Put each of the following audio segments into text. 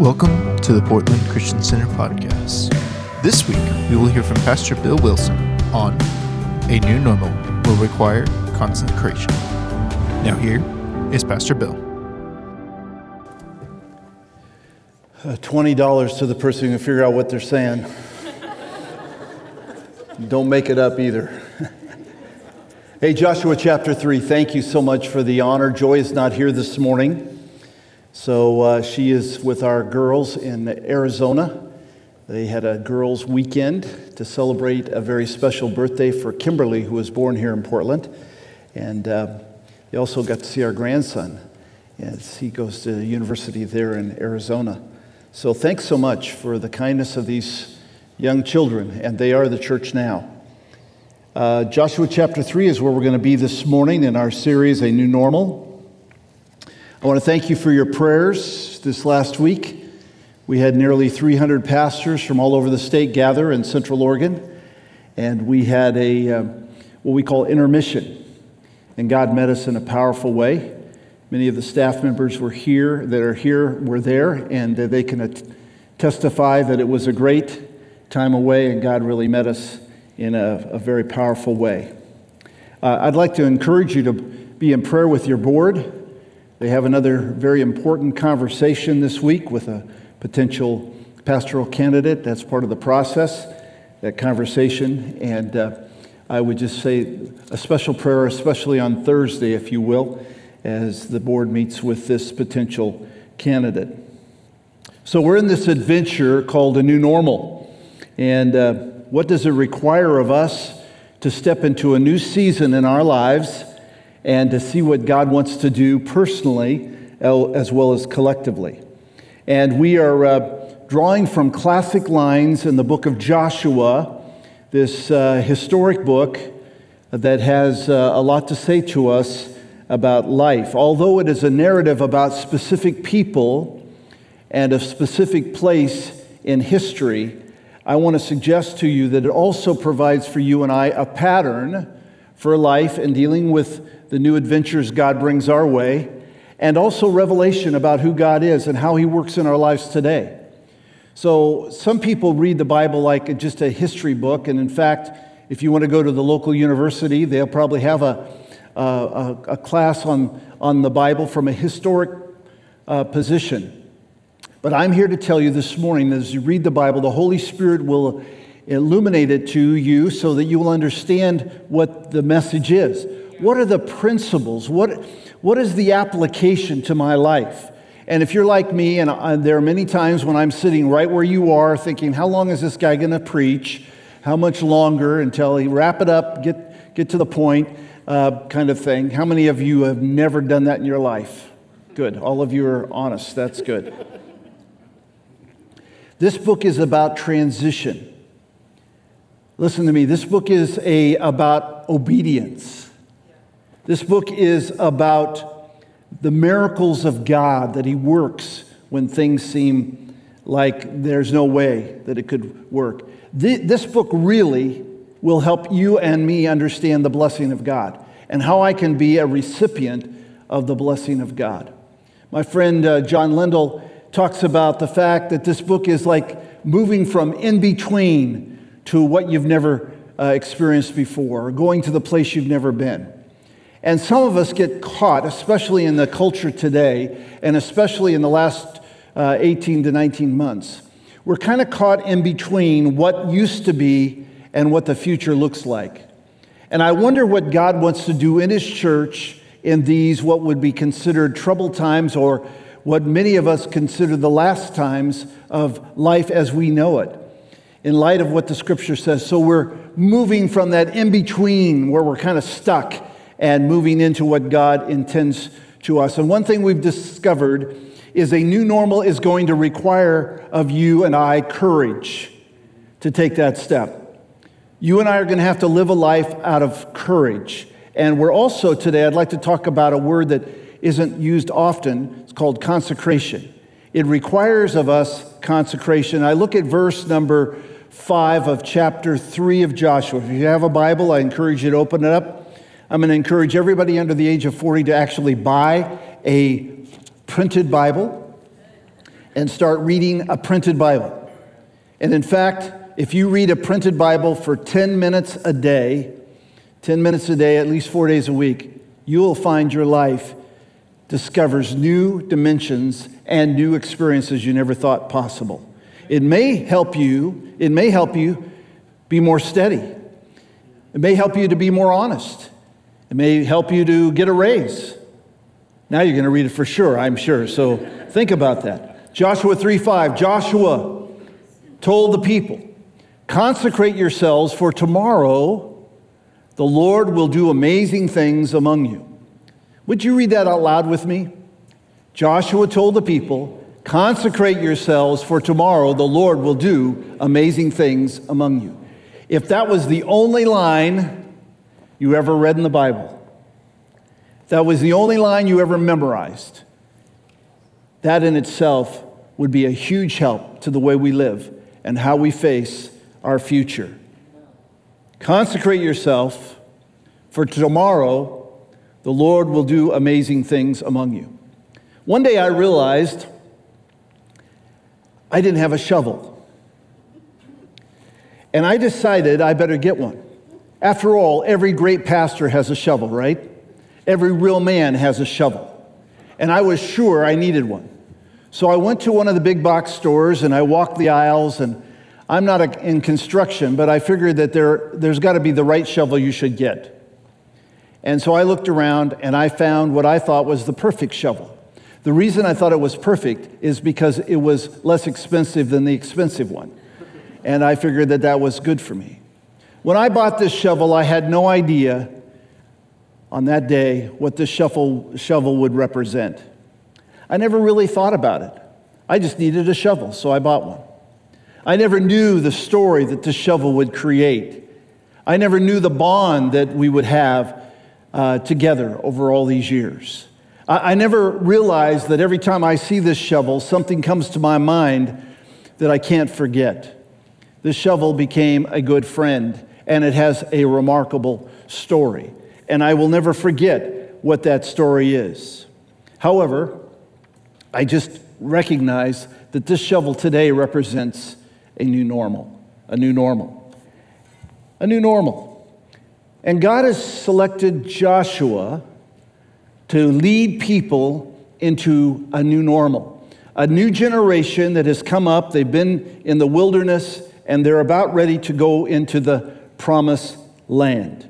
Welcome to the Portland Christian Center podcast. This week, we will hear from Pastor Bill Wilson on A New Normal Will Require Consecration. Now, here is Pastor Bill. Uh, $20 to the person who can figure out what they're saying. Don't make it up either. hey, Joshua chapter 3, thank you so much for the honor. Joy is not here this morning. So uh, she is with our girls in Arizona. They had a girls' weekend to celebrate a very special birthday for Kimberly, who was born here in Portland. And uh, they also got to see our grandson as he goes to university there in Arizona. So thanks so much for the kindness of these young children, and they are the church now. Uh, Joshua chapter 3 is where we're going to be this morning in our series, A New Normal. I want to thank you for your prayers this last week. We had nearly 300 pastors from all over the state gather in Central Oregon, and we had a uh, what we call intermission. And God met us in a powerful way. Many of the staff members were here that are here were there, and they can testify that it was a great time away, and God really met us in a, a very powerful way. Uh, I'd like to encourage you to be in prayer with your board. They have another very important conversation this week with a potential pastoral candidate. That's part of the process, that conversation. And uh, I would just say a special prayer, especially on Thursday, if you will, as the board meets with this potential candidate. So we're in this adventure called a new normal. And uh, what does it require of us to step into a new season in our lives? And to see what God wants to do personally as well as collectively. And we are uh, drawing from classic lines in the book of Joshua, this uh, historic book that has uh, a lot to say to us about life. Although it is a narrative about specific people and a specific place in history, I want to suggest to you that it also provides for you and I a pattern for life in dealing with the new adventures God brings our way, and also revelation about who God is and how He works in our lives today. So, some people read the Bible like just a history book, and in fact, if you want to go to the local university, they'll probably have a, a, a class on, on the Bible from a historic uh, position. But I'm here to tell you this morning as you read the Bible, the Holy Spirit will illuminate it to you so that you will understand what the message is. What are the principles? What, what is the application to my life? And if you're like me, and I, there are many times when I'm sitting right where you are thinking, how long is this guy going to preach? How much longer until he wrap it up, get, get to the point, uh, kind of thing. How many of you have never done that in your life? Good. All of you are honest. That's good. this book is about transition. Listen to me. This book is a, about obedience. This book is about the miracles of God that He works when things seem like there's no way that it could work. This book really will help you and me understand the blessing of God and how I can be a recipient of the blessing of God. My friend uh, John Lindell talks about the fact that this book is like moving from in between to what you've never uh, experienced before, or going to the place you've never been. And some of us get caught, especially in the culture today, and especially in the last uh, 18 to 19 months. We're kind of caught in between what used to be and what the future looks like. And I wonder what God wants to do in His church in these, what would be considered troubled times, or what many of us consider the last times of life as we know it, in light of what the scripture says. So we're moving from that in between where we're kind of stuck and moving into what God intends to us. And one thing we've discovered is a new normal is going to require of you and I courage to take that step. You and I are going to have to live a life out of courage. And we're also today, I'd like to talk about a word that isn't used often. It's called consecration. It requires of us consecration. I look at verse number five of chapter three of Joshua. If you have a Bible, I encourage you to open it up. I'm going to encourage everybody under the age of 40 to actually buy a printed Bible. and start reading a printed Bible. And in fact, if you read a printed Bible for 10 minutes a day, 10 minutes a day, at least four days a week, you will find your life discovers new dimensions and new experiences you never thought possible. It may help you, it may help you be more steady. It may help you to be more honest. It may help you to get a raise. Now you're going to read it for sure, I'm sure. So think about that. Joshua 3 5. Joshua told the people, Consecrate yourselves, for tomorrow the Lord will do amazing things among you. Would you read that out loud with me? Joshua told the people, Consecrate yourselves, for tomorrow the Lord will do amazing things among you. If that was the only line you ever read in the Bible, that was the only line you ever memorized, that in itself would be a huge help to the way we live and how we face our future. Consecrate yourself, for tomorrow the Lord will do amazing things among you. One day I realized I didn't have a shovel. And I decided I better get one. After all, every great pastor has a shovel, right? Every real man has a shovel. And I was sure I needed one. So I went to one of the big box stores and I walked the aisles and I'm not a, in construction, but I figured that there, there's got to be the right shovel you should get. And so I looked around and I found what I thought was the perfect shovel. The reason I thought it was perfect is because it was less expensive than the expensive one. And I figured that that was good for me. When I bought this shovel, I had no idea on that day what this shovel, shovel would represent. I never really thought about it. I just needed a shovel, so I bought one. I never knew the story that this shovel would create. I never knew the bond that we would have uh, together over all these years. I, I never realized that every time I see this shovel, something comes to my mind that I can't forget. This shovel became a good friend, and it has a remarkable story. And I will never forget what that story is. However, I just recognize that this shovel today represents a new normal, a new normal, a new normal. And God has selected Joshua to lead people into a new normal, a new generation that has come up. They've been in the wilderness and they're about ready to go into the promised land.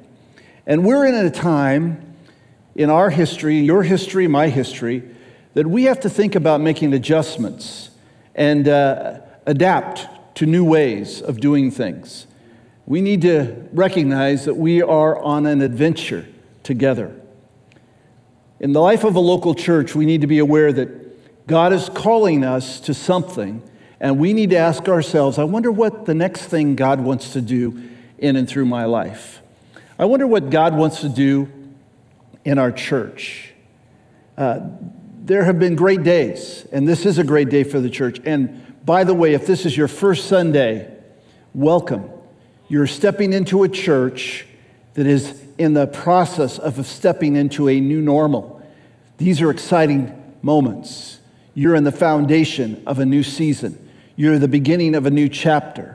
And we're in a time in our history, your history, my history, that we have to think about making adjustments and uh, adapt to new ways of doing things. We need to recognize that we are on an adventure together. In the life of a local church, we need to be aware that God is calling us to something, and we need to ask ourselves I wonder what the next thing God wants to do in and through my life. I wonder what God wants to do in our church. Uh, there have been great days, and this is a great day for the church. And by the way, if this is your first Sunday, welcome. You're stepping into a church that is in the process of stepping into a new normal. These are exciting moments. You're in the foundation of a new season, you're the beginning of a new chapter.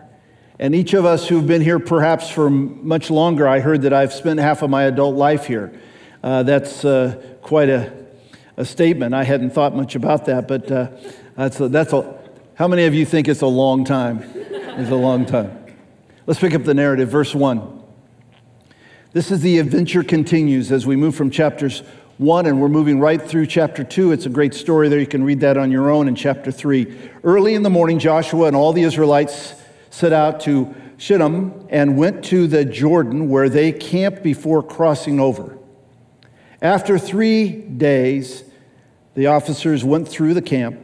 And each of us who've been here perhaps for much longer, I heard that I've spent half of my adult life here. Uh, that's uh, quite a, a statement. I hadn't thought much about that, but uh, that's, a, that's a, how many of you think it's a long time? It's a long time. Let's pick up the narrative, verse 1. This is the adventure continues as we move from chapters 1 and we're moving right through chapter 2. It's a great story there. You can read that on your own in chapter 3. Early in the morning, Joshua and all the Israelites set out to Shittim and went to the Jordan where they camped before crossing over. After three days, the officers went through the camp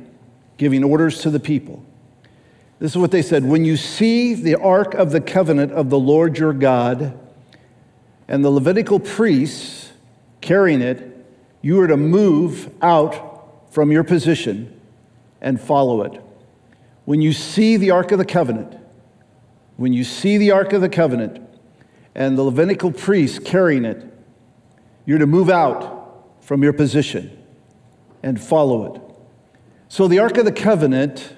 giving orders to the people. This is what they said When you see the ark of the covenant of the Lord your God and the Levitical priests carrying it, you are to move out from your position and follow it. When you see the ark of the covenant, when you see the ark of the covenant and the Levitical priests carrying it, you're to move out from your position and follow it. So the Ark of the Covenant,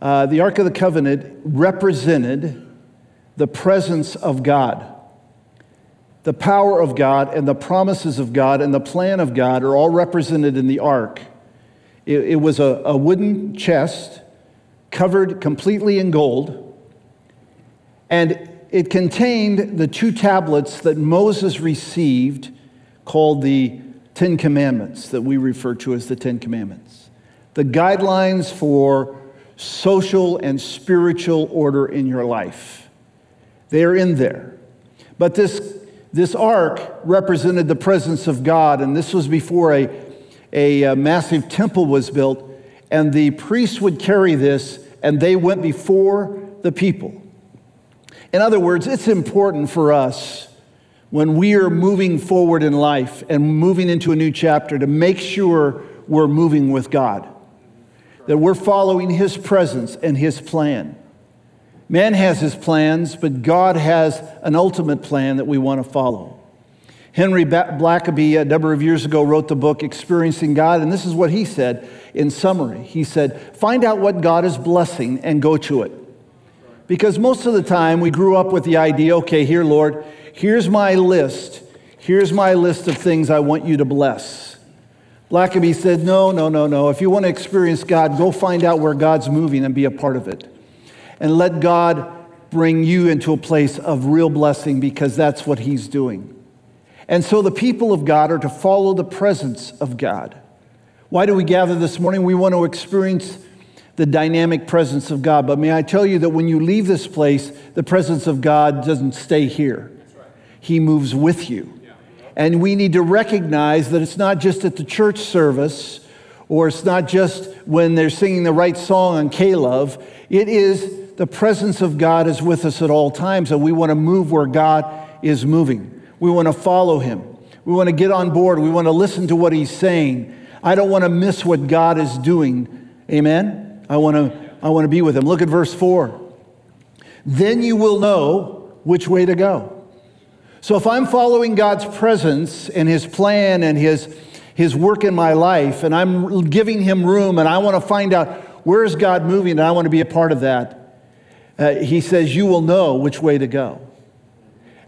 uh, the Ark of the Covenant represented the presence of God. The power of God and the promises of God and the plan of God are all represented in the ark. It, it was a, a wooden chest covered completely in gold, and it contained the two tablets that Moses received called the Ten Commandments, that we refer to as the Ten Commandments. The guidelines for social and spiritual order in your life. They're in there. But this, this ark represented the presence of God, and this was before a, a, a massive temple was built, and the priests would carry this, and they went before the people. In other words, it's important for us when we are moving forward in life and moving into a new chapter to make sure we're moving with God, that we're following His presence and His plan. Man has his plans, but God has an ultimate plan that we want to follow. Henry Blackaby, a number of years ago, wrote the book Experiencing God, and this is what he said in summary. He said, Find out what God is blessing and go to it. Because most of the time we grew up with the idea okay, here, Lord, here's my list. Here's my list of things I want you to bless. Blackaby said, No, no, no, no. If you want to experience God, go find out where God's moving and be a part of it and let God bring you into a place of real blessing because that's what He's doing. And so the people of God are to follow the presence of God. Why do we gather this morning? We want to experience the dynamic presence of God. But may I tell you that when you leave this place, the presence of God doesn't stay here, He moves with you. And we need to recognize that it's not just at the church service or it's not just when they're singing the right song on K-Love. It is the presence of God is with us at all times, and we want to move where God is moving. We want to follow Him. We want to get on board. We want to listen to what He's saying. I don't want to miss what God is doing. Amen? I want to, I want to be with Him. Look at verse 4. Then you will know which way to go. So if I'm following God's presence and His plan and His, His work in my life, and I'm giving Him room, and I want to find out where is God moving, and I want to be a part of that uh, he says, You will know which way to go.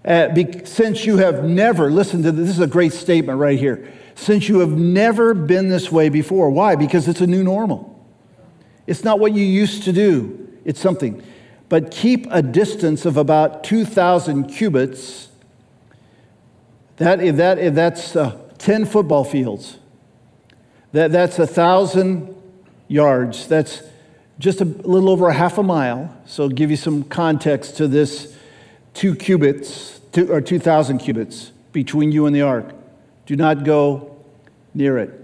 Uh, be, since you have never, listen to this, this is a great statement right here. Since you have never been this way before. Why? Because it's a new normal. It's not what you used to do, it's something. But keep a distance of about 2,000 cubits. That, that, that's uh, 10 football fields. That, that's a 1,000 yards. That's just a little over a half a mile. So, give you some context to this two cubits, two, or 2,000 cubits between you and the ark. Do not go near it.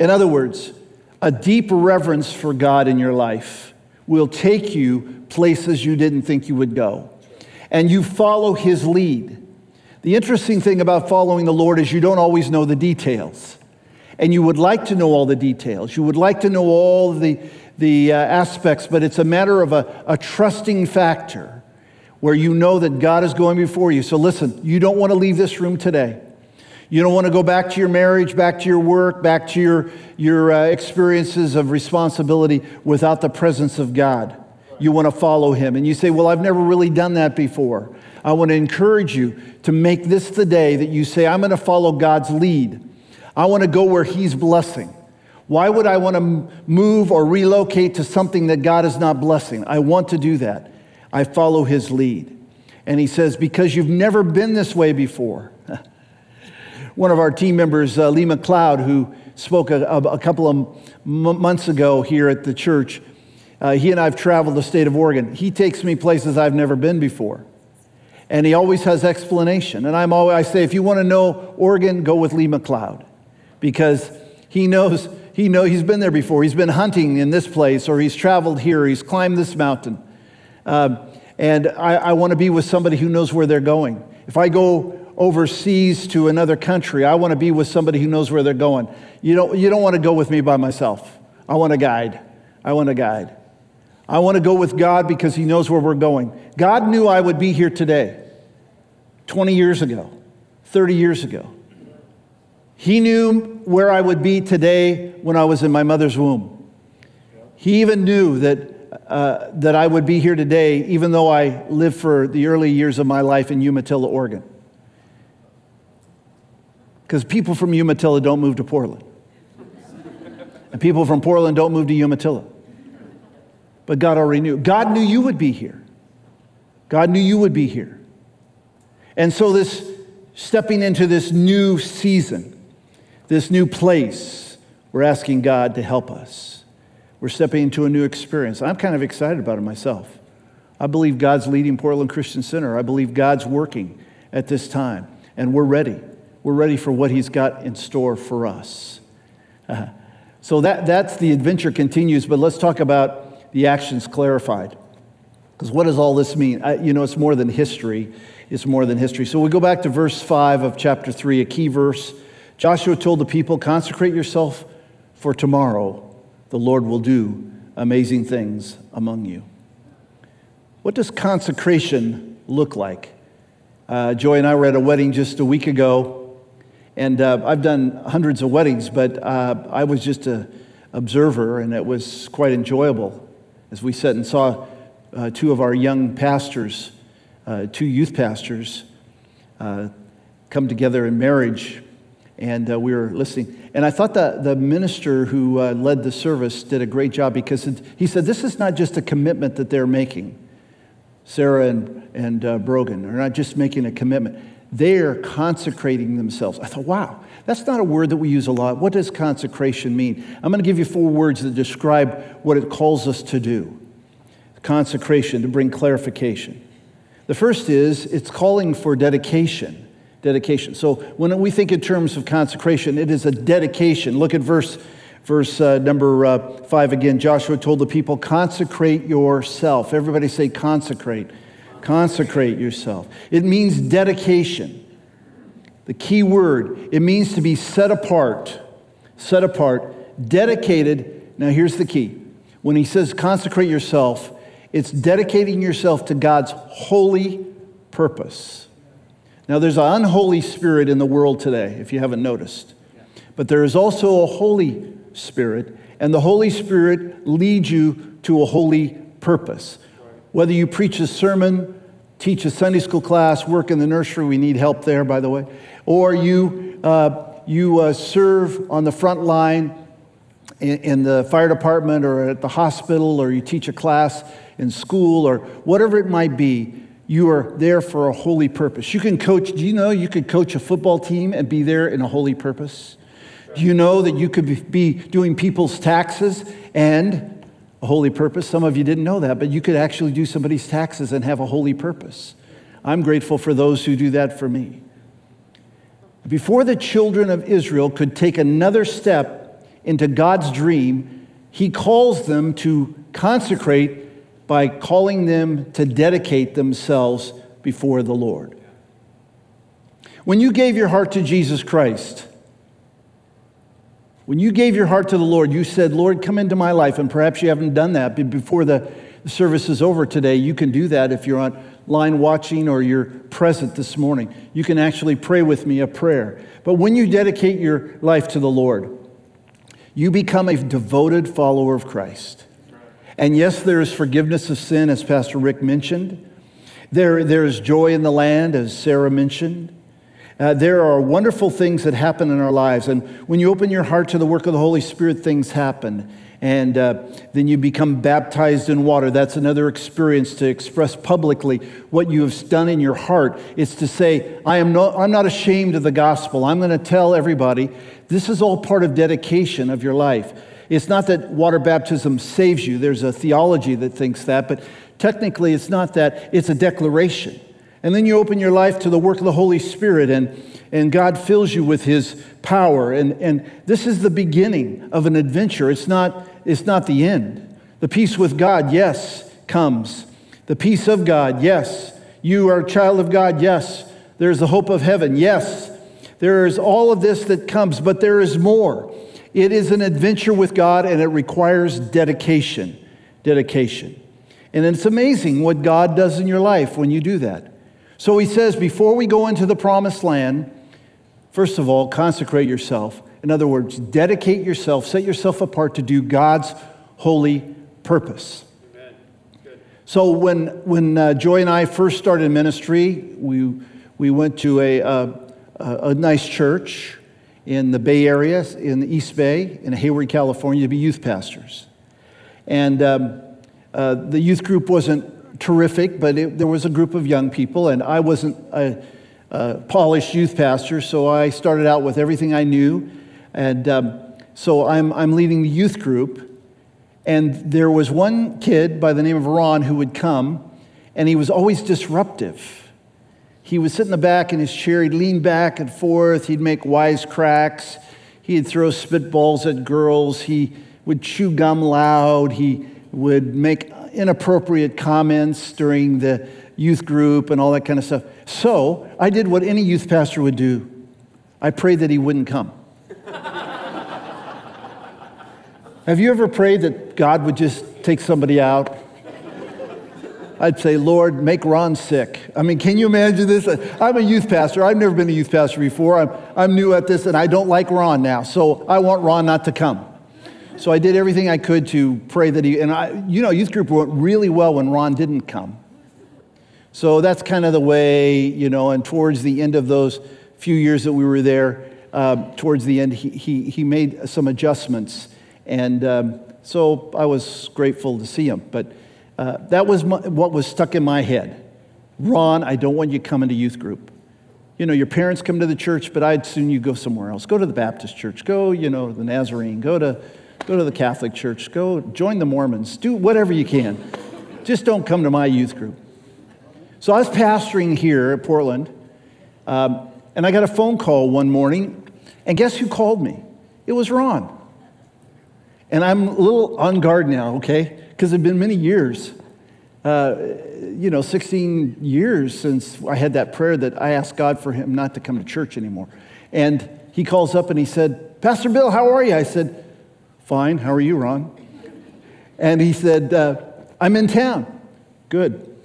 In other words, a deep reverence for God in your life will take you places you didn't think you would go. And you follow his lead. The interesting thing about following the Lord is you don't always know the details. And you would like to know all the details. You would like to know all the, the uh, aspects, but it's a matter of a, a trusting factor where you know that God is going before you. So listen, you don't want to leave this room today. You don't want to go back to your marriage, back to your work, back to your, your uh, experiences of responsibility without the presence of God. You want to follow Him. And you say, Well, I've never really done that before. I want to encourage you to make this the day that you say, I'm going to follow God's lead. I want to go where He's blessing. Why would I want to move or relocate to something that God is not blessing? I want to do that. I follow his lead. And he says, Because you've never been this way before. One of our team members, uh, Lee McLeod, who spoke a, a couple of m- months ago here at the church, uh, he and I have traveled the state of Oregon. He takes me places I've never been before. And he always has explanation. And I'm always, I say, if you want to know Oregon, go with Lee McLeod because he knows he know he's been there before. He's been hunting in this place, or he's traveled here, he's climbed this mountain. Um, and I, I want to be with somebody who knows where they're going. If I go overseas to another country, I want to be with somebody who knows where they're going. You don't, you don't want to go with me by myself. I want a guide. I want a guide. I want to go with God because He knows where we're going. God knew I would be here today, 20 years ago, 30 years ago. He knew where I would be today when I was in my mother's womb. He even knew that, uh, that I would be here today, even though I lived for the early years of my life in Umatilla, Oregon. Because people from Umatilla don't move to Portland. and people from Portland don't move to Umatilla. But God already knew. God knew you would be here. God knew you would be here. And so, this stepping into this new season, this new place, we're asking God to help us. We're stepping into a new experience. I'm kind of excited about it myself. I believe God's leading Portland Christian Center. I believe God's working at this time, and we're ready. We're ready for what He's got in store for us. Uh, so that, that's the adventure continues, but let's talk about the actions clarified. Because what does all this mean? I, you know, it's more than history. It's more than history. So we go back to verse 5 of chapter 3, a key verse. Joshua told the people, Consecrate yourself for tomorrow. The Lord will do amazing things among you. What does consecration look like? Uh, Joy and I were at a wedding just a week ago, and uh, I've done hundreds of weddings, but uh, I was just an observer, and it was quite enjoyable as we sat and saw uh, two of our young pastors, uh, two youth pastors, uh, come together in marriage and uh, we were listening. And I thought that the minister who led the service did a great job because it, he said, This is not just a commitment that they're making. Sarah and, and Brogan are not just making a commitment, they're consecrating themselves. I thought, wow, that's not a word that we use a lot. What does consecration mean? I'm going to give you four words that describe what it calls us to do consecration, to bring clarification. The first is it's calling for dedication dedication. So when we think in terms of consecration, it is a dedication. Look at verse verse uh, number uh, 5 again. Joshua told the people, "Consecrate yourself." Everybody say consecrate. Consecrate yourself. It means dedication. The key word, it means to be set apart. Set apart, dedicated. Now here's the key. When he says consecrate yourself, it's dedicating yourself to God's holy purpose. Now, there's an unholy spirit in the world today, if you haven't noticed. But there is also a Holy Spirit, and the Holy Spirit leads you to a holy purpose. Whether you preach a sermon, teach a Sunday school class, work in the nursery, we need help there, by the way, or you, uh, you uh, serve on the front line in, in the fire department or at the hospital, or you teach a class in school, or whatever it might be, you are there for a holy purpose. You can coach, do you know you could coach a football team and be there in a holy purpose? Do you know that you could be doing people's taxes and a holy purpose? Some of you didn't know that, but you could actually do somebody's taxes and have a holy purpose. I'm grateful for those who do that for me. Before the children of Israel could take another step into God's dream, He calls them to consecrate by calling them to dedicate themselves before the Lord. When you gave your heart to Jesus Christ, when you gave your heart to the Lord, you said, Lord, come into my life. And perhaps you haven't done that, but before the service is over today, you can do that if you're online watching or you're present this morning. You can actually pray with me a prayer. But when you dedicate your life to the Lord, you become a devoted follower of Christ. And yes, there is forgiveness of sin, as Pastor Rick mentioned. There, there is joy in the land, as Sarah mentioned. Uh, there are wonderful things that happen in our lives. And when you open your heart to the work of the Holy Spirit, things happen. And uh, then you become baptized in water. That's another experience to express publicly what you have done in your heart. It's to say, I am not, I'm not ashamed of the gospel. I'm going to tell everybody this is all part of dedication of your life. It's not that water baptism saves you, there's a theology that thinks that, but technically it's not that, it's a declaration. And then you open your life to the work of the Holy Spirit, and, and God fills you with His power. And, and this is the beginning of an adventure, it's not, it's not the end. The peace with God, yes, comes. The peace of God, yes. You are a child of God, yes. There's the hope of heaven, yes. There is all of this that comes, but there is more. It is an adventure with God and it requires dedication. Dedication. And it's amazing what God does in your life when you do that. So he says, before we go into the promised land, First of all, consecrate yourself. In other words, dedicate yourself, set yourself apart to do God's holy purpose. So when, when uh, Joy and I first started ministry, we, we went to a, uh, a nice church in the Bay Area, in the East Bay, in Hayward, California, to be youth pastors. And um, uh, the youth group wasn't terrific, but it, there was a group of young people, and I wasn't a, a, polished youth pastor, so I started out with everything I knew. And um, so I'm, I'm leading the youth group, and there was one kid by the name of Ron who would come, and he was always disruptive. He would sit in the back in his chair, he'd lean back and forth, he'd make wise cracks, he'd throw spitballs at girls, he would chew gum loud, he would make inappropriate comments during the youth group and all that kind of stuff. So I did what any youth pastor would do I prayed that he wouldn't come. Have you ever prayed that God would just take somebody out? I'd say, Lord, make Ron sick. I mean, can you imagine this? I'm a youth pastor. I've never been a youth pastor before. I'm, I'm new at this, and I don't like Ron now. So I want Ron not to come. So I did everything I could to pray that he, and I, you know, youth group went really well when Ron didn't come. So that's kind of the way, you know, and towards the end of those few years that we were there, uh, towards the end, he, he, he made some adjustments and um, so I was grateful to see him. But uh, that was my, what was stuck in my head. Ron, I don't want you coming to youth group. You know, your parents come to the church, but I'd soon you go somewhere else. Go to the Baptist church. Go, you know, the Nazarene. Go to, go to the Catholic church. Go join the Mormons. Do whatever you can. Just don't come to my youth group. So I was pastoring here at Portland, um, and I got a phone call one morning, and guess who called me? It was Ron. And I'm a little on guard now, okay? Because it's been many years. Uh, you know, 16 years since I had that prayer that I asked God for him not to come to church anymore. And he calls up and he said, Pastor Bill, how are you? I said, Fine. How are you, Ron? And he said, uh, I'm in town. Good.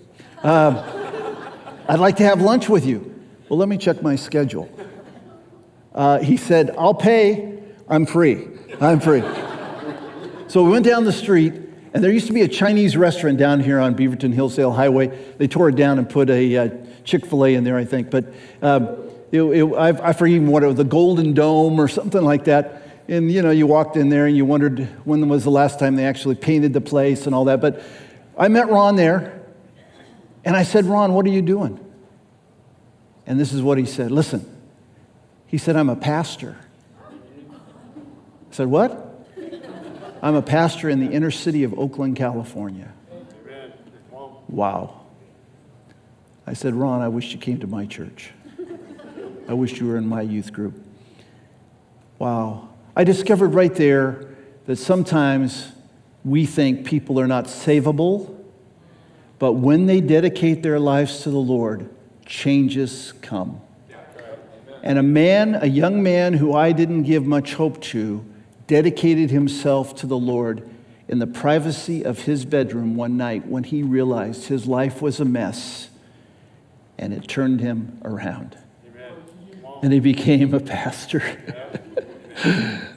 Uh, I'd like to have lunch with you. Well, let me check my schedule. Uh, he said, I'll pay. I'm free. I'm free. So we went down the street, and there used to be a Chinese restaurant down here on Beaverton Hillsdale Highway. They tore it down and put a uh, Chick fil A in there, I think. But um, it, it, I, I forget even what it was, the Golden Dome or something like that. And you know, you walked in there and you wondered when was the last time they actually painted the place and all that. But I met Ron there, and I said, Ron, what are you doing? And this is what he said Listen, he said, I'm a pastor. I said, What? I'm a pastor in the inner city of Oakland, California. Wow. I said, Ron, I wish you came to my church. I wish you were in my youth group. Wow. I discovered right there that sometimes we think people are not savable, but when they dedicate their lives to the Lord, changes come. And a man, a young man who I didn't give much hope to, dedicated himself to the Lord in the privacy of his bedroom one night when he realized his life was a mess and it turned him around. And he became a pastor.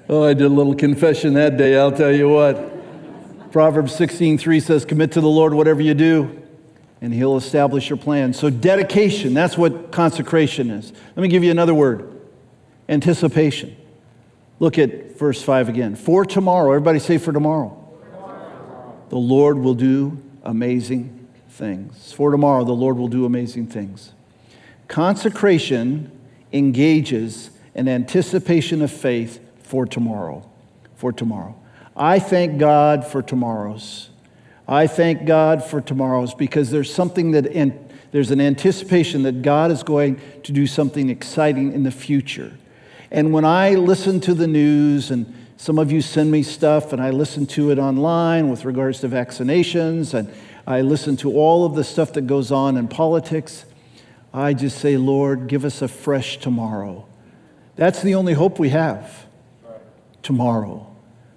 oh, I did a little confession that day, I'll tell you what. Proverbs 16:3 says, "Commit to the Lord whatever you do, and he'll establish your plan." So dedication, that's what consecration is. Let me give you another word. Anticipation. Look at verse 5 again. For tomorrow, everybody say for tomorrow. The Lord will do amazing things. For tomorrow, the Lord will do amazing things. Consecration engages an anticipation of faith for tomorrow. For tomorrow. I thank God for tomorrows. I thank God for tomorrows because there's something that, and there's an anticipation that God is going to do something exciting in the future. And when I listen to the news, and some of you send me stuff, and I listen to it online with regards to vaccinations, and I listen to all of the stuff that goes on in politics, I just say, Lord, give us a fresh tomorrow. That's the only hope we have. Tomorrow.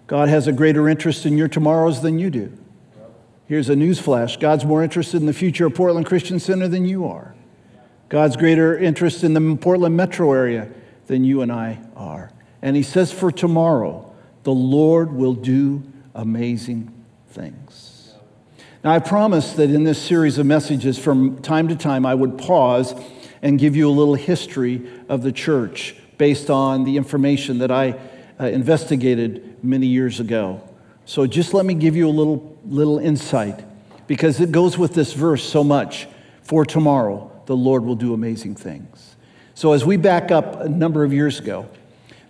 God has a greater interest in your tomorrows than you do. Here's a news flash God's more interested in the future of Portland Christian Center than you are. God's greater interest in the Portland metro area than you and I are. And he says, For tomorrow, the Lord will do amazing things. Now, I promised that in this series of messages, from time to time, I would pause and give you a little history of the church based on the information that I uh, investigated many years ago. So just let me give you a little, little insight because it goes with this verse so much. For tomorrow, the Lord will do amazing things. So as we back up a number of years ago,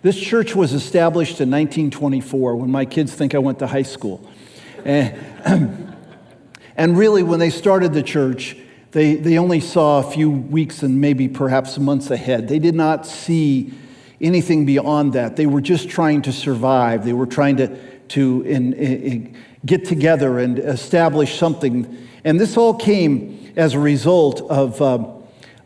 this church was established in 1924 when my kids think I went to high school. And, and really, when they started the church, they, they only saw a few weeks and maybe perhaps months ahead. They did not see anything beyond that. They were just trying to survive. They were trying to, to in, in, get together and establish something. And this all came as a result of, uh,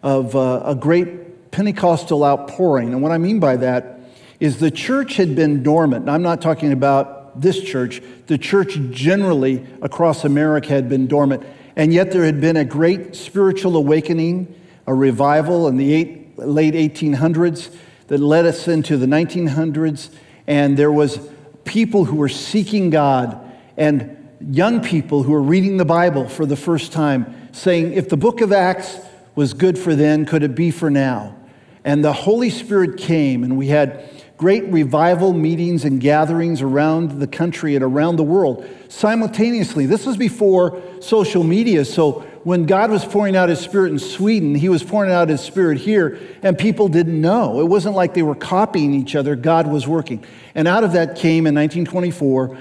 of uh, a great Pentecostal outpouring. And what I mean by that is the church had been dormant. I'm not talking about this church, the church generally across America had been dormant. And yet there had been a great spiritual awakening, a revival in the eight, late 1800s that led us into the 1900s. And there was people who were seeking God and young people who were reading the Bible for the first time, saying, if the book of Acts was good for then, could it be for now? And the Holy Spirit came, and we had great revival meetings and gatherings around the country and around the world simultaneously. This was before social media, so when God was pouring out his spirit in Sweden, he was pouring out his spirit here, and people didn't know. It wasn't like they were copying each other, God was working. And out of that came in 1924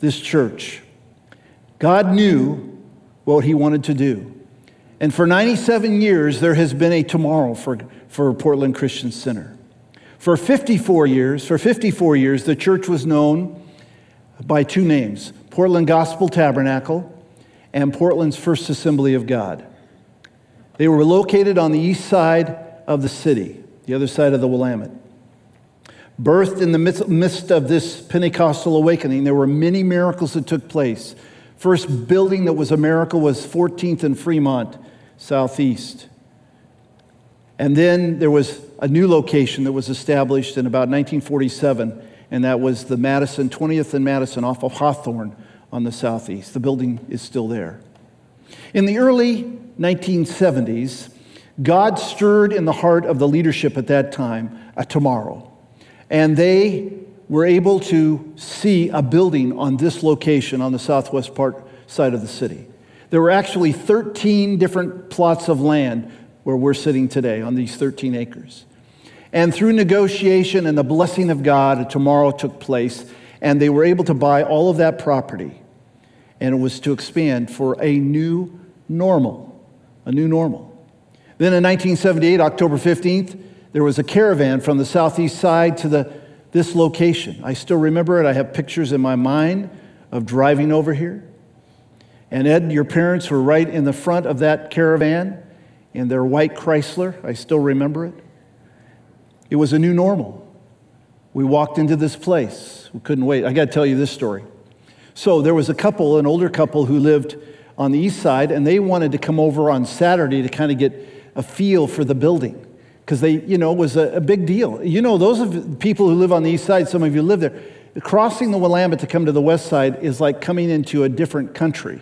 this church. God knew what he wanted to do. And for 97 years, there has been a tomorrow for, for Portland Christian Center. For 54 years, for 54 years, the church was known by two names Portland Gospel Tabernacle and Portland's First Assembly of God. They were located on the east side of the city, the other side of the Willamette. Birthed in the midst of this Pentecostal awakening, there were many miracles that took place. First building that was a miracle was 14th and Fremont, southeast. And then there was a new location that was established in about 1947, and that was the Madison, 20th and Madison off of Hawthorne on the southeast. The building is still there. In the early 1970s, God stirred in the heart of the leadership at that time a tomorrow. And they were able to see a building on this location on the southwest part side of the city. There were actually 13 different plots of land where we're sitting today on these 13 acres. And through negotiation and the blessing of God, a tomorrow took place, and they were able to buy all of that property. And it was to expand for a new normal, a new normal. Then in 1978, October 15th, there was a caravan from the southeast side to the, this location. I still remember it. I have pictures in my mind of driving over here. And Ed, your parents were right in the front of that caravan in their white Chrysler. I still remember it. It was a new normal. We walked into this place. We couldn't wait. I got to tell you this story. So there was a couple, an older couple who lived on the east side, and they wanted to come over on Saturday to kind of get a feel for the building because they, you know, was a, a, big deal. You know, those of people who live on the east side, some of you live there, crossing the Willamette to come to the west side is like coming into a different country.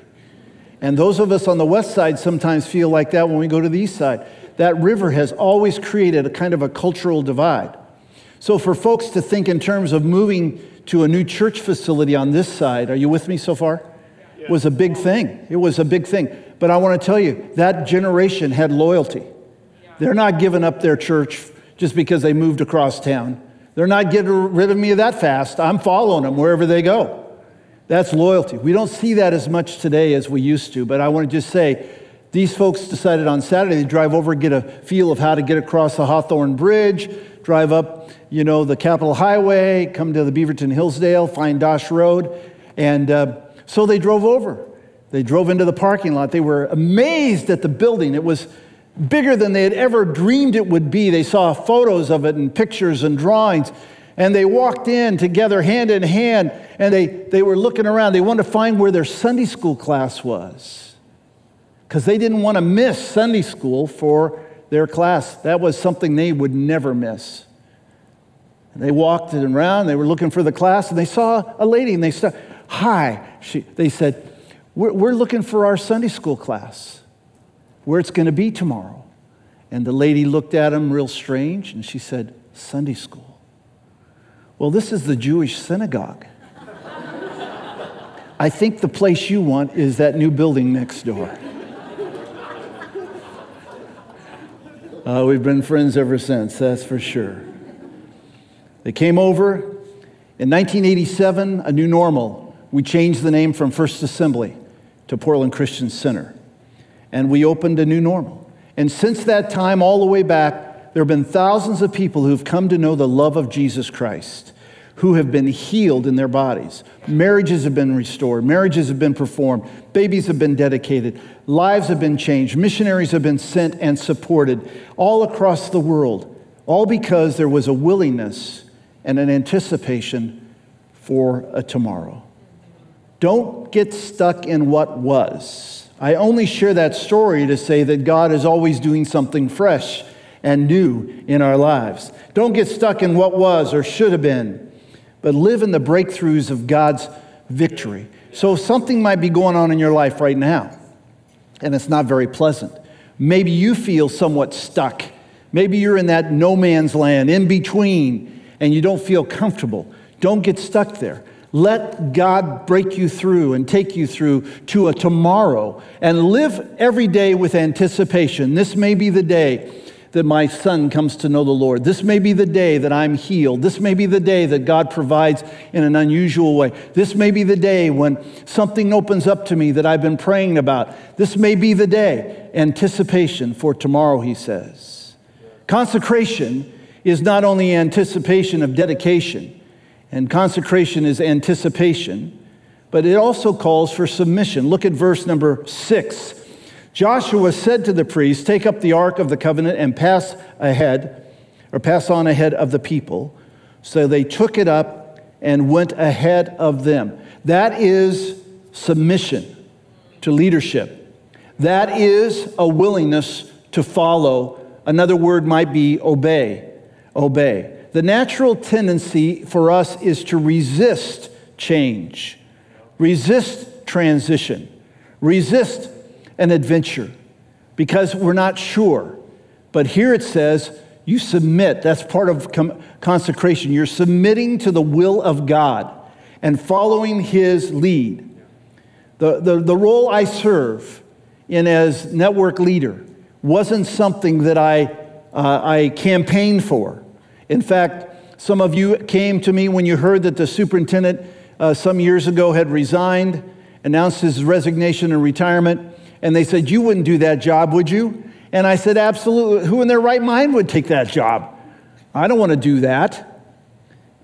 And those of us on the west side sometimes feel like that when we go to the east side that river has always created a kind of a cultural divide. So, for folks to think in terms of moving to a new church facility on this side, are you with me so far? Yeah. Was a big thing. It was a big thing. But I want to tell you, that generation had loyalty. They're not giving up their church just because they moved across town. They're not getting rid of me that fast. I'm following them wherever they go. That's loyalty. We don't see that as much today as we used to, but I want to just say these folks decided on Saturday to drive over, get a feel of how to get across the Hawthorne Bridge, drive up, you know, the Capitol Highway, come to the Beaverton Hillsdale, find Dosch Road. And uh, so they drove over. They drove into the parking lot. They were amazed at the building. It was bigger than they had ever dreamed it would be. They saw photos of it and pictures and drawings. And they walked in together, hand in hand, and they, they were looking around. They wanted to find where their Sunday school class was because they didn't want to miss Sunday school for their class. That was something they would never miss. And they walked around, they were looking for the class, and they saw a lady, and they said, Hi. She, they said, we're, we're looking for our Sunday school class, where it's going to be tomorrow. And the lady looked at him real strange, and she said, Sunday school. Well, this is the Jewish synagogue. I think the place you want is that new building next door. Uh, we've been friends ever since, that's for sure. They came over. In 1987, a new normal. We changed the name from First Assembly to Portland Christian Center. And we opened a new normal. And since that time, all the way back, there have been thousands of people who've come to know the love of Jesus Christ who have been healed in their bodies. Marriages have been restored, marriages have been performed, babies have been dedicated, lives have been changed, missionaries have been sent and supported all across the world, all because there was a willingness and an anticipation for a tomorrow. Don't get stuck in what was. I only share that story to say that God is always doing something fresh and new in our lives. Don't get stuck in what was or should have been but live in the breakthroughs of God's victory. So something might be going on in your life right now, and it's not very pleasant. Maybe you feel somewhat stuck. Maybe you're in that no man's land, in between, and you don't feel comfortable. Don't get stuck there. Let God break you through and take you through to a tomorrow and live every day with anticipation. This may be the day that my son comes to know the Lord. This may be the day that I'm healed. This may be the day that God provides in an unusual way. This may be the day when something opens up to me that I've been praying about. This may be the day. Anticipation for tomorrow, he says. Consecration is not only anticipation of dedication, and consecration is anticipation, but it also calls for submission. Look at verse number six. Joshua said to the priests, Take up the ark of the covenant and pass ahead, or pass on ahead of the people. So they took it up and went ahead of them. That is submission to leadership. That is a willingness to follow. Another word might be obey. Obey. The natural tendency for us is to resist change, resist transition, resist an adventure because we're not sure. But here it says, you submit. That's part of consecration. You're submitting to the will of God and following His lead. The, the, the role I serve in as network leader wasn't something that I, uh, I campaigned for. In fact, some of you came to me when you heard that the superintendent uh, some years ago had resigned, announced his resignation and retirement. And they said, You wouldn't do that job, would you? And I said, Absolutely. Who in their right mind would take that job? I don't want to do that.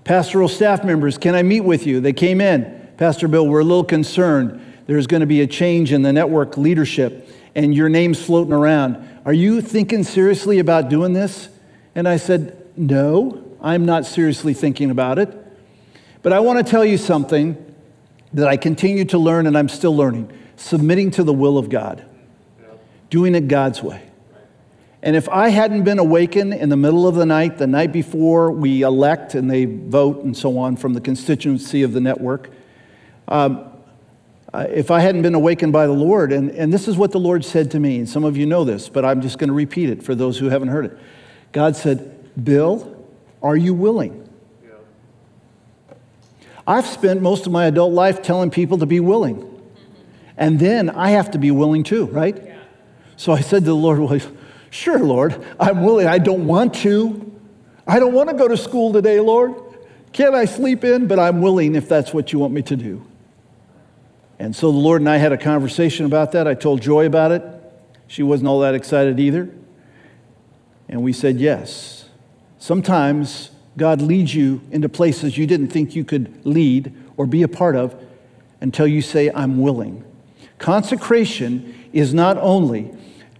Pastoral staff members, can I meet with you? They came in. Pastor Bill, we're a little concerned. There's going to be a change in the network leadership, and your name's floating around. Are you thinking seriously about doing this? And I said, No, I'm not seriously thinking about it. But I want to tell you something that I continue to learn and I'm still learning submitting to the will of God, doing it God's way. And if I hadn't been awakened in the middle of the night, the night before we elect and they vote and so on from the constituency of the network, um, if I hadn't been awakened by the Lord, and, and this is what the Lord said to me, and some of you know this, but I'm just going to repeat it for those who haven't heard it. God said, Bill, are you willing? Yeah. I've spent most of my adult life telling people to be willing. And then I have to be willing too, right? Yeah. So I said to the Lord, Well, sure, Lord, I'm willing. I don't want to. I don't want to go to school today, Lord. Can't I sleep in? But I'm willing if that's what you want me to do. And so the Lord and I had a conversation about that. I told Joy about it. She wasn't all that excited either. And we said yes. Sometimes God leads you into places you didn't think you could lead or be a part of until you say, I'm willing. Consecration is not only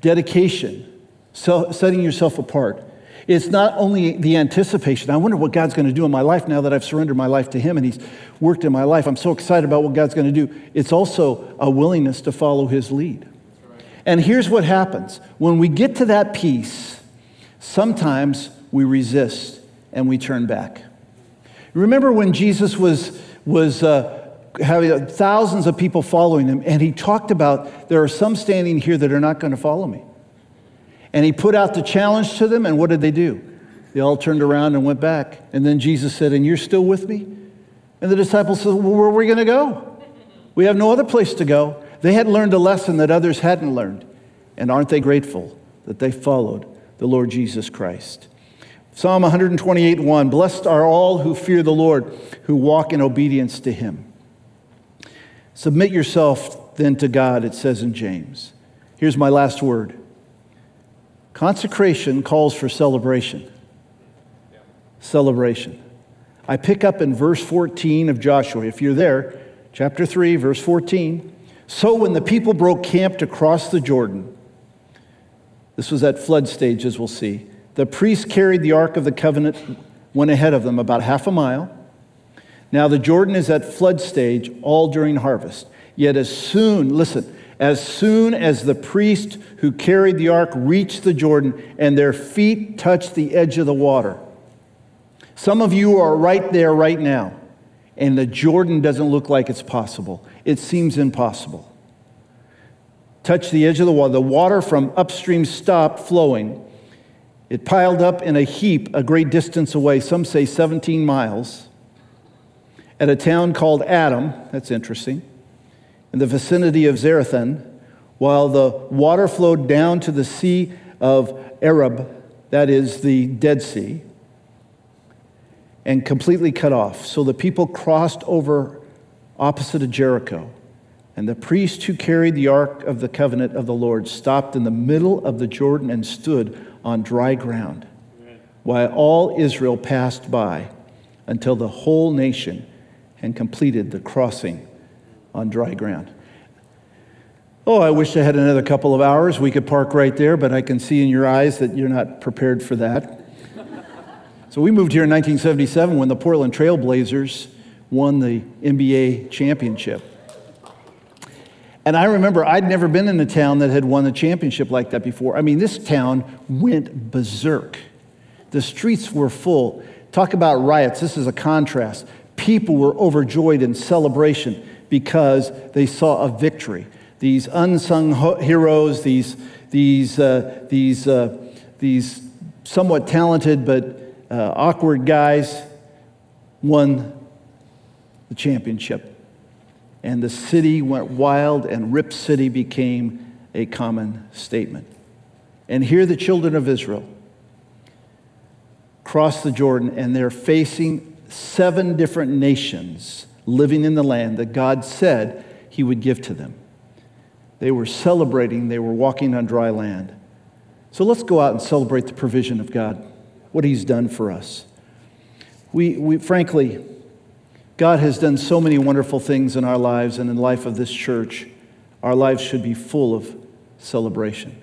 dedication, so setting yourself apart. It's not only the anticipation. I wonder what God's going to do in my life now that I've surrendered my life to Him and He's worked in my life. I'm so excited about what God's going to do. It's also a willingness to follow His lead. And here's what happens when we get to that piece, sometimes we resist and we turn back. Remember when Jesus was, was uh, having uh, thousands of people following him, and he talked about there are some standing here that are not going to follow me. And he put out the challenge to them, and what did they do? They all turned around and went back. And then Jesus said, And you're still with me? And the disciples said, Well, where are we going to go? We have no other place to go. They had learned a lesson that others hadn't learned. And aren't they grateful that they followed the Lord Jesus Christ? Psalm 128 1 Blessed are all who fear the Lord, who walk in obedience to him. Submit yourself then to God, it says in James. Here's my last word consecration calls for celebration. Celebration. I pick up in verse 14 of Joshua. If you're there, chapter 3, verse 14. So when the people broke camp to cross the Jordan, this was at flood stage, as we'll see the priests carried the Ark of the Covenant, went ahead of them about half a mile. Now the Jordan is at flood stage all during harvest. Yet as soon, listen, as soon as the priest who carried the ark reached the Jordan and their feet touched the edge of the water. Some of you are right there right now, and the Jordan doesn't look like it's possible. It seems impossible. Touch the edge of the water. The water from upstream stopped flowing it piled up in a heap a great distance away, some say 17 miles, at a town called Adam. That's interesting. In the vicinity of Zarethan, while the water flowed down to the Sea of Arabah, that is the Dead Sea, and completely cut off. So the people crossed over opposite of Jericho. And the priest who carried the ark of the covenant of the Lord stopped in the middle of the Jordan and stood on dry ground, while all Israel passed by until the whole nation had completed the crossing on dry ground. Oh, I wish I had another couple of hours. We could park right there, but I can see in your eyes that you're not prepared for that. so we moved here in 1977 when the Portland Trailblazers won the NBA championship. And I remember I'd never been in a town that had won a championship like that before. I mean, this town went berserk. The streets were full. Talk about riots. This is a contrast. People were overjoyed in celebration because they saw a victory. These unsung heroes, these, these, uh, these, uh, these somewhat talented but uh, awkward guys won the championship and the city went wild, and Rip City became a common statement. And here the children of Israel cross the Jordan, and they're facing seven different nations living in the land that God said He would give to them. They were celebrating, they were walking on dry land. So let's go out and celebrate the provision of God, what He's done for us. We, we frankly, God has done so many wonderful things in our lives and in the life of this church. Our lives should be full of celebration.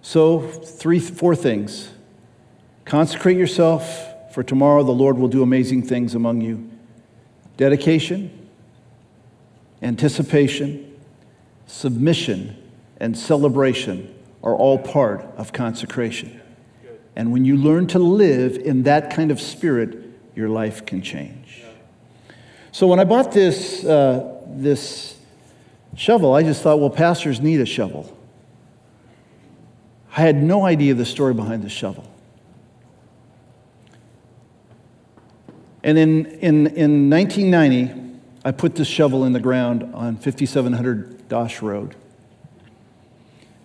So, three, four things. Consecrate yourself, for tomorrow the Lord will do amazing things among you. Dedication, anticipation, submission, and celebration are all part of consecration. And when you learn to live in that kind of spirit, your life can change. So when I bought this, uh, this shovel, I just thought, well, pastors need a shovel. I had no idea the story behind the shovel. And in, in, in 1990, I put this shovel in the ground on 5700 Dosch Road.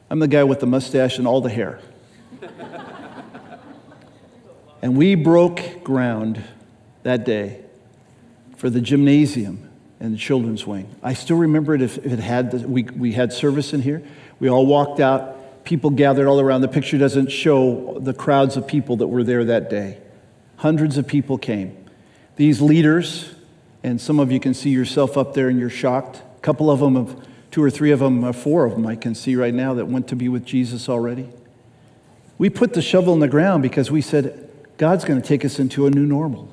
I'm the guy with the mustache and all the hair. and we broke ground that day for the gymnasium and the children's wing. I still remember it if, it had, the, we, we had service in here. We all walked out, people gathered all around. The picture doesn't show the crowds of people that were there that day. Hundreds of people came. These leaders, and some of you can see yourself up there and you're shocked. A couple of them, of, two or three of them, or four of them I can see right now that went to be with Jesus already. We put the shovel in the ground because we said, God's going to take us into a new normal.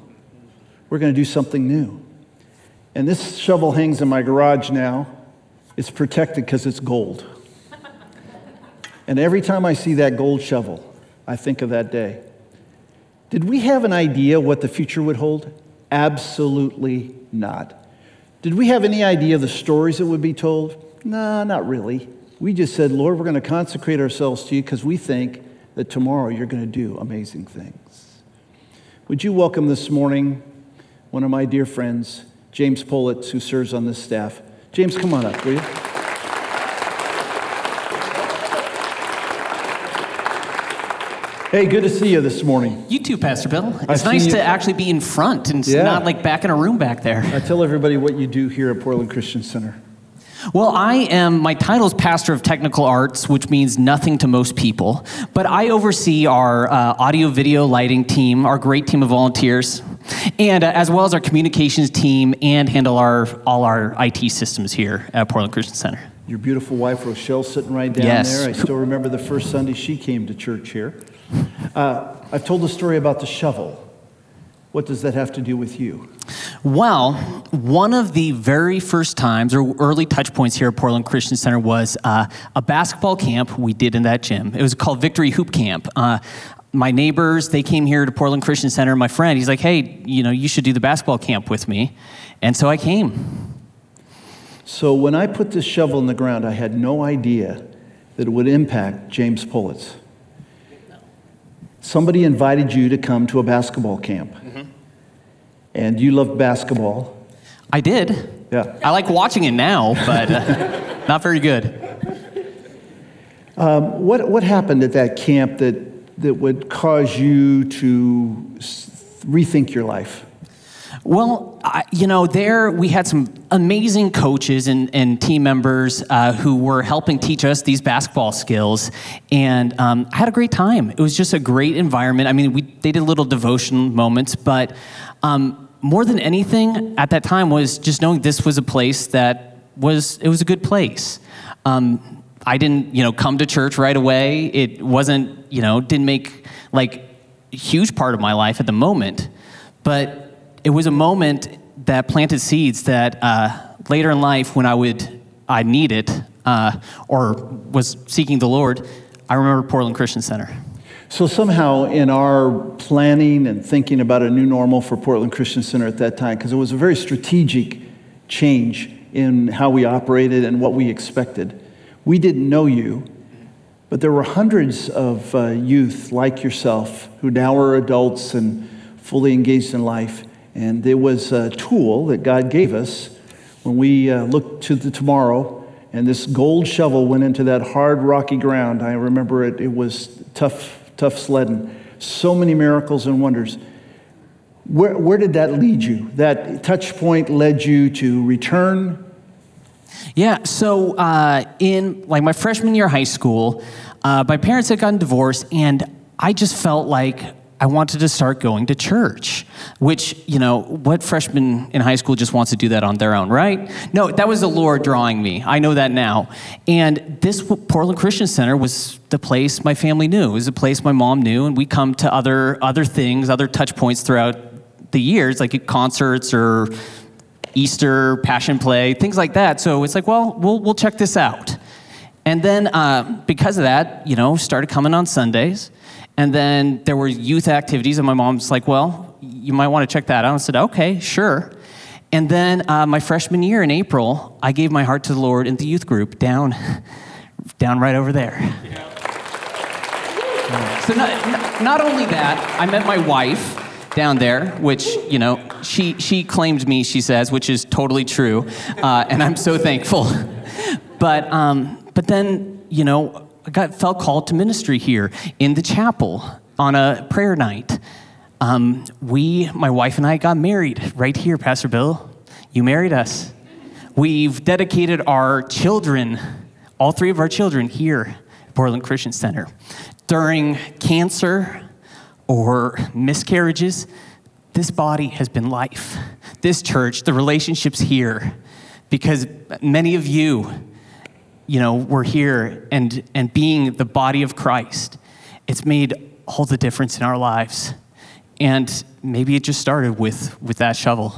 We're going to do something new. And this shovel hangs in my garage now. It's protected because it's gold. and every time I see that gold shovel, I think of that day. Did we have an idea what the future would hold? Absolutely not. Did we have any idea of the stories that would be told? No, not really. We just said, Lord, we're going to consecrate ourselves to you because we think that tomorrow you're going to do amazing things. Would you welcome this morning one of my dear friends, James Politz, who serves on this staff? James, come on up, will you? Hey, good to see you this morning. You too, Pastor Bill. It's I've nice to actually be in front and Yeah. not like back in a room back there. I tell everybody what you do here at Portland Christian Center. Well, I am, my title is Pastor of Technical Arts, which means nothing to most people. But I oversee our uh, audio video lighting team, our great team of volunteers, and uh, as well as our communications team and handle our, all our IT systems here at Portland Christian Center. Your beautiful wife, Rochelle, sitting right down Yes. there. I still remember the first Sunday she came to church here. Uh, I've told the story about the shovel. What does that have to do with you? Well, one of the very first times or early touch points here at Portland Christian Center was uh, a basketball camp we did in that gym. It was called Victory Hoop Camp. Uh, my neighbors, they came here to Portland Christian Center. My friend, he's like, hey, you know, you should do the basketball camp with me. And so I came. So when I put this shovel in the ground, I had no idea that it would impact James Pulitz. Somebody invited you to come to a basketball camp. And you love basketball. I did. Yeah. I like watching it now, but uh, not very good. What, what happened at that camp that, that would cause you to rethink your life? Well, I, you know, there we had some amazing coaches and, and team members uh, who were helping teach us these basketball skills, and um, I had a great time. It was just a great environment. I mean, we they did little devotion moments, but um, more than anything at that time was just knowing this was a place that was it was a good place. Um, I didn't, you know, come to church right away. It wasn't, you know, didn't make like a huge part of my life at the moment, but it was a moment that planted seeds that uh, later in life, when I would I need it uh, or was seeking the Lord, I remember Portland Christian Center. So, somehow, in our planning and thinking about a new normal for Portland Christian Center at that time, because it was a very strategic change in how we operated and what we expected, we didn't know you, but there were hundreds of uh, youth like yourself who now are adults and fully engaged in life. And it was a tool that God gave us when we uh, looked to the tomorrow and this gold shovel went into that hard, rocky ground. I remember it, it was tough, tough sledding. So many miracles and wonders. Where, where did that lead you? That touch point led you to return. Yeah, so uh, in like my freshman year of high school, uh, my parents had gotten divorced, and I just felt like I wanted to start going to church. Which you know, what freshman in high school just wants to do that on their own, right? No, that was the Lord drawing me. I know that now. And this Portland Christian Center was the place my family knew. It was a place my mom knew, and we come to other other things, other touch points throughout the years, like concerts or Easter, Passion Play, things like that. So it's like, well, we'll, we'll check this out. And then uh, because of that, you know, started coming on Sundays. And then there were youth activities, and my mom's like, well, you might want to check that out. I said, okay, sure. And then uh, my freshman year in April, I gave my heart to the Lord in the youth group down, down right over there. So not, not only that, I met my wife down there, which you know she she claimed me. She says, which is totally true, uh, and I'm so thankful. But um, but then you know I got felt called to ministry here in the chapel on a prayer night. Um, we, my wife and I, got married right here, Pastor Bill. You married us. We've dedicated our children, all three of our children, here at Portland Christian Center. During cancer or miscarriages, this body has been life. This church, the relationships here, because many of you, you know, we're here and, and being the body of Christ, it's made all the difference in our lives. And maybe it just started with, with that shovel.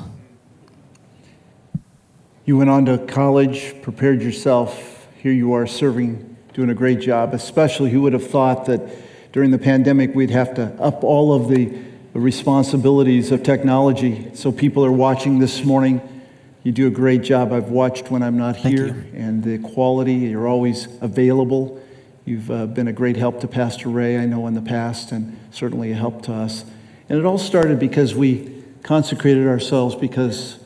You went on to college, prepared yourself. Here you are serving, doing a great job. Especially, who would have thought that during the pandemic we'd have to up all of the responsibilities of technology. So people are watching this morning. You do a great job. I've watched when I'm not Thank here, you. and the quality, you're always available. You've uh, been a great help to Pastor Ray, I know, in the past, and certainly a help to us. And it all started because we consecrated ourselves because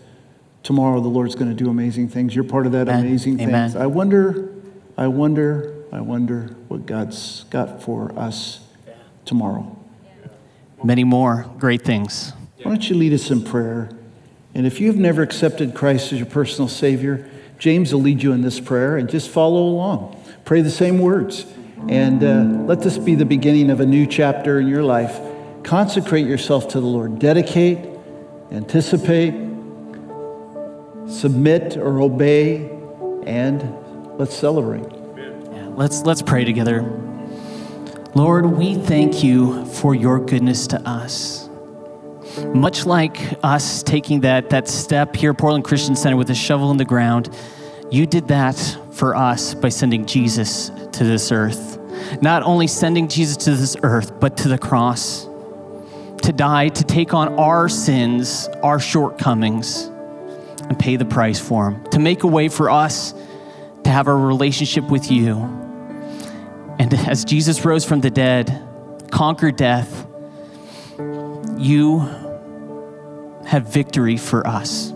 tomorrow the Lord's going to do amazing things. You're part of that Amen. amazing Amen. things. I wonder, I wonder, I wonder what God's got for us tomorrow. Many more great things. Why don't you lead us in prayer? And if you've never accepted Christ as your personal Savior, James will lead you in this prayer and just follow along. Pray the same words. And uh, let this be the beginning of a new chapter in your life. Consecrate yourself to the Lord. Dedicate, anticipate, submit or obey, and let's celebrate. Let's let's pray together. Lord, we thank you for your goodness to us. Much like us taking that, that step here at Portland Christian Center with a shovel in the ground, you did that for us by sending Jesus to this earth. Not only sending Jesus to this earth, but to the cross to die, to take on our sins, our shortcomings, and pay the price for them, to make a way for us to have a relationship with you. And as Jesus rose from the dead, conquered death, you have victory for us.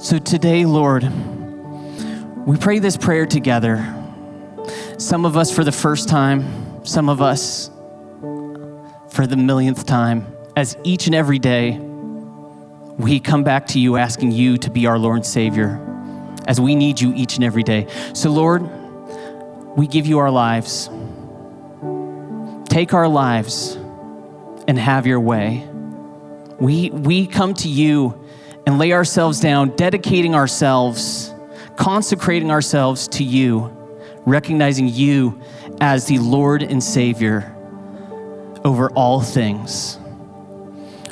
So today, Lord, we pray this prayer together. Some of us for the first time, some of us for the millionth time, as each and every day we come back to you asking you to be our Lord and Savior, as we need you each and every day. So, Lord, we give you our lives. Take our lives and have your way. We, we come to you and lay ourselves down, dedicating ourselves, consecrating ourselves to you, recognizing you as the Lord and Savior over all things.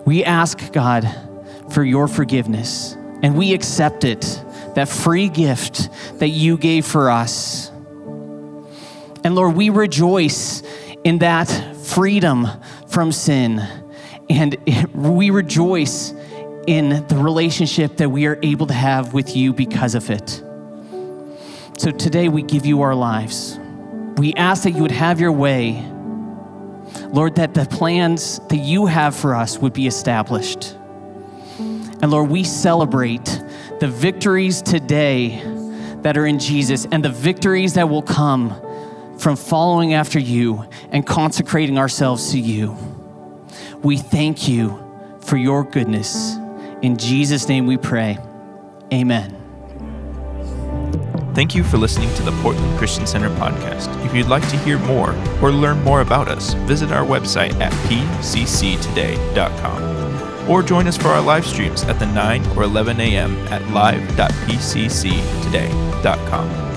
We ask, God, for your forgiveness, and we accept it, that free gift that you gave for us. And Lord, we rejoice in that freedom from sin, and we rejoice in the relationship that we are able to have with you because of it. So today we give you our lives. We ask that you would have your way. Lord, that the plans that you have for us would be established. And Lord, we celebrate the victories today that are in Jesus and the victories that will come from following after you and consecrating ourselves to you. We thank you for your goodness. In Jesus' name we pray. Amen. Thank you for listening to the Portland Christian Center podcast. If you'd like to hear more or learn more about us, visit our website at pcctoday.com or join us for our live streams at the 9 or 11 a.m. at live.pcctoday.com.